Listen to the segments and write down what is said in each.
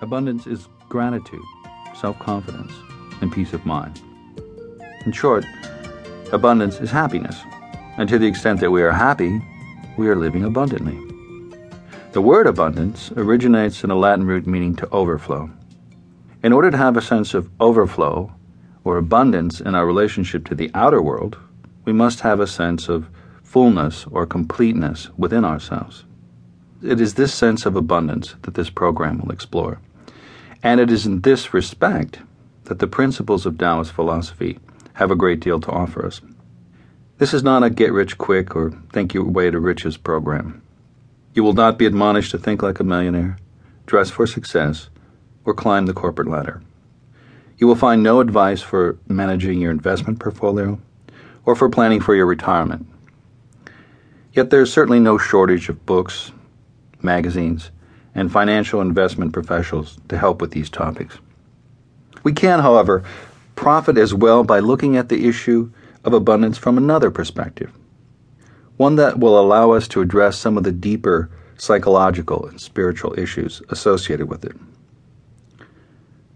Abundance is gratitude, self confidence, and peace of mind. In short, abundance is happiness, and to the extent that we are happy, we are living abundantly. The word abundance originates in a Latin root meaning to overflow. In order to have a sense of overflow or abundance in our relationship to the outer world, we must have a sense of fullness or completeness within ourselves. It is this sense of abundance that this program will explore. And it is in this respect that the principles of Taoist philosophy have a great deal to offer us. This is not a get rich quick or think your way to riches program. You will not be admonished to think like a millionaire, dress for success, or climb the corporate ladder. You will find no advice for managing your investment portfolio or for planning for your retirement. Yet there is certainly no shortage of books, magazines, and financial investment professionals to help with these topics. We can, however, profit as well by looking at the issue of abundance from another perspective, one that will allow us to address some of the deeper psychological and spiritual issues associated with it.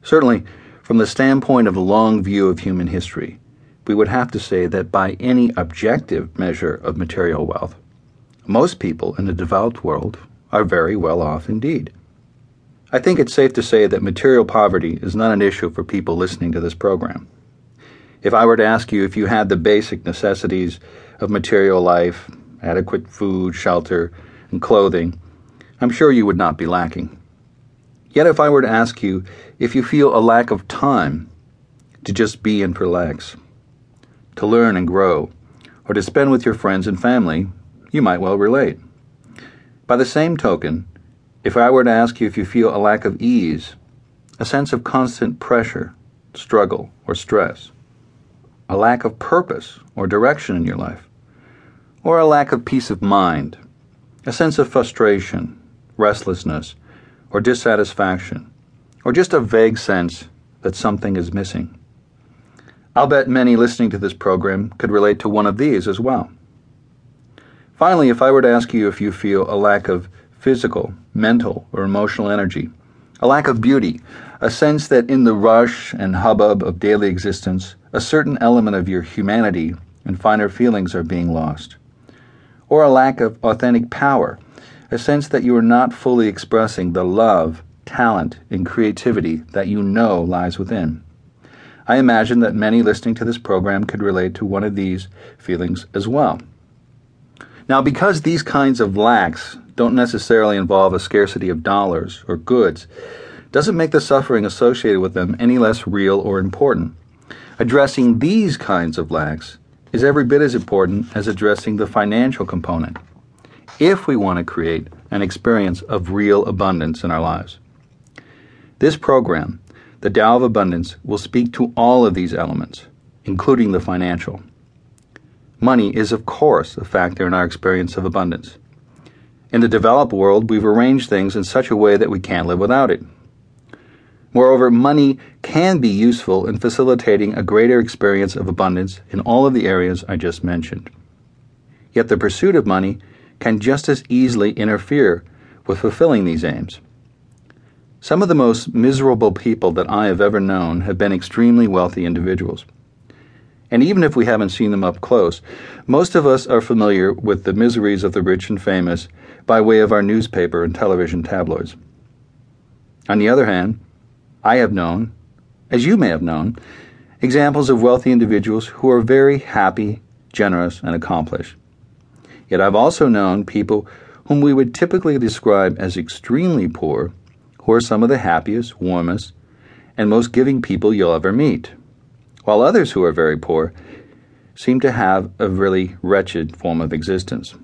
Certainly, from the standpoint of a long view of human history, we would have to say that by any objective measure of material wealth, most people in the developed world are very well off indeed. I think it's safe to say that material poverty is not an issue for people listening to this program. If I were to ask you if you had the basic necessities of material life, adequate food, shelter, and clothing, I'm sure you would not be lacking. Yet if I were to ask you if you feel a lack of time to just be and relax, to learn and grow, or to spend with your friends and family, you might well relate. By the same token, if I were to ask you if you feel a lack of ease, a sense of constant pressure, struggle, or stress, a lack of purpose or direction in your life, or a lack of peace of mind, a sense of frustration, restlessness, or dissatisfaction, or just a vague sense that something is missing. I'll bet many listening to this program could relate to one of these as well. Finally, if I were to ask you if you feel a lack of physical, mental, or emotional energy, a lack of beauty, a sense that in the rush and hubbub of daily existence, a certain element of your humanity and finer feelings are being lost, or a lack of authentic power, a sense that you are not fully expressing the love, talent, and creativity that you know lies within. I imagine that many listening to this program could relate to one of these feelings as well. Now, because these kinds of lacks don't necessarily involve a scarcity of dollars or goods, doesn't make the suffering associated with them any less real or important. Addressing these kinds of lacks is every bit as important as addressing the financial component if we want to create an experience of real abundance in our lives. This program, the Tao of Abundance, will speak to all of these elements, including the financial. Money is, of course, a factor in our experience of abundance. In the developed world, we've arranged things in such a way that we can't live without it. Moreover, money can be useful in facilitating a greater experience of abundance in all of the areas I just mentioned. Yet the pursuit of money can just as easily interfere with fulfilling these aims. Some of the most miserable people that I have ever known have been extremely wealthy individuals. And even if we haven't seen them up close, most of us are familiar with the miseries of the rich and famous by way of our newspaper and television tabloids. On the other hand, I have known, as you may have known, examples of wealthy individuals who are very happy, generous, and accomplished. Yet I've also known people whom we would typically describe as extremely poor, who are some of the happiest, warmest, and most giving people you'll ever meet, while others who are very poor seem to have a really wretched form of existence.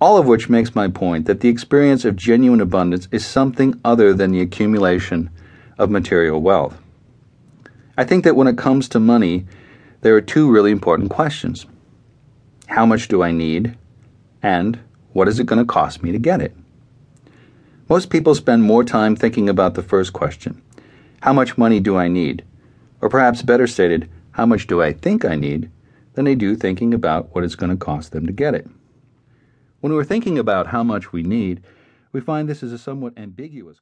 All of which makes my point that the experience of genuine abundance is something other than the accumulation of material wealth. I think that when it comes to money, there are two really important questions How much do I need? And what is it going to cost me to get it? Most people spend more time thinking about the first question How much money do I need? Or perhaps better stated, How much do I think I need? than they do thinking about what it's going to cost them to get it. When we're thinking about how much we need, we find this is a somewhat ambiguous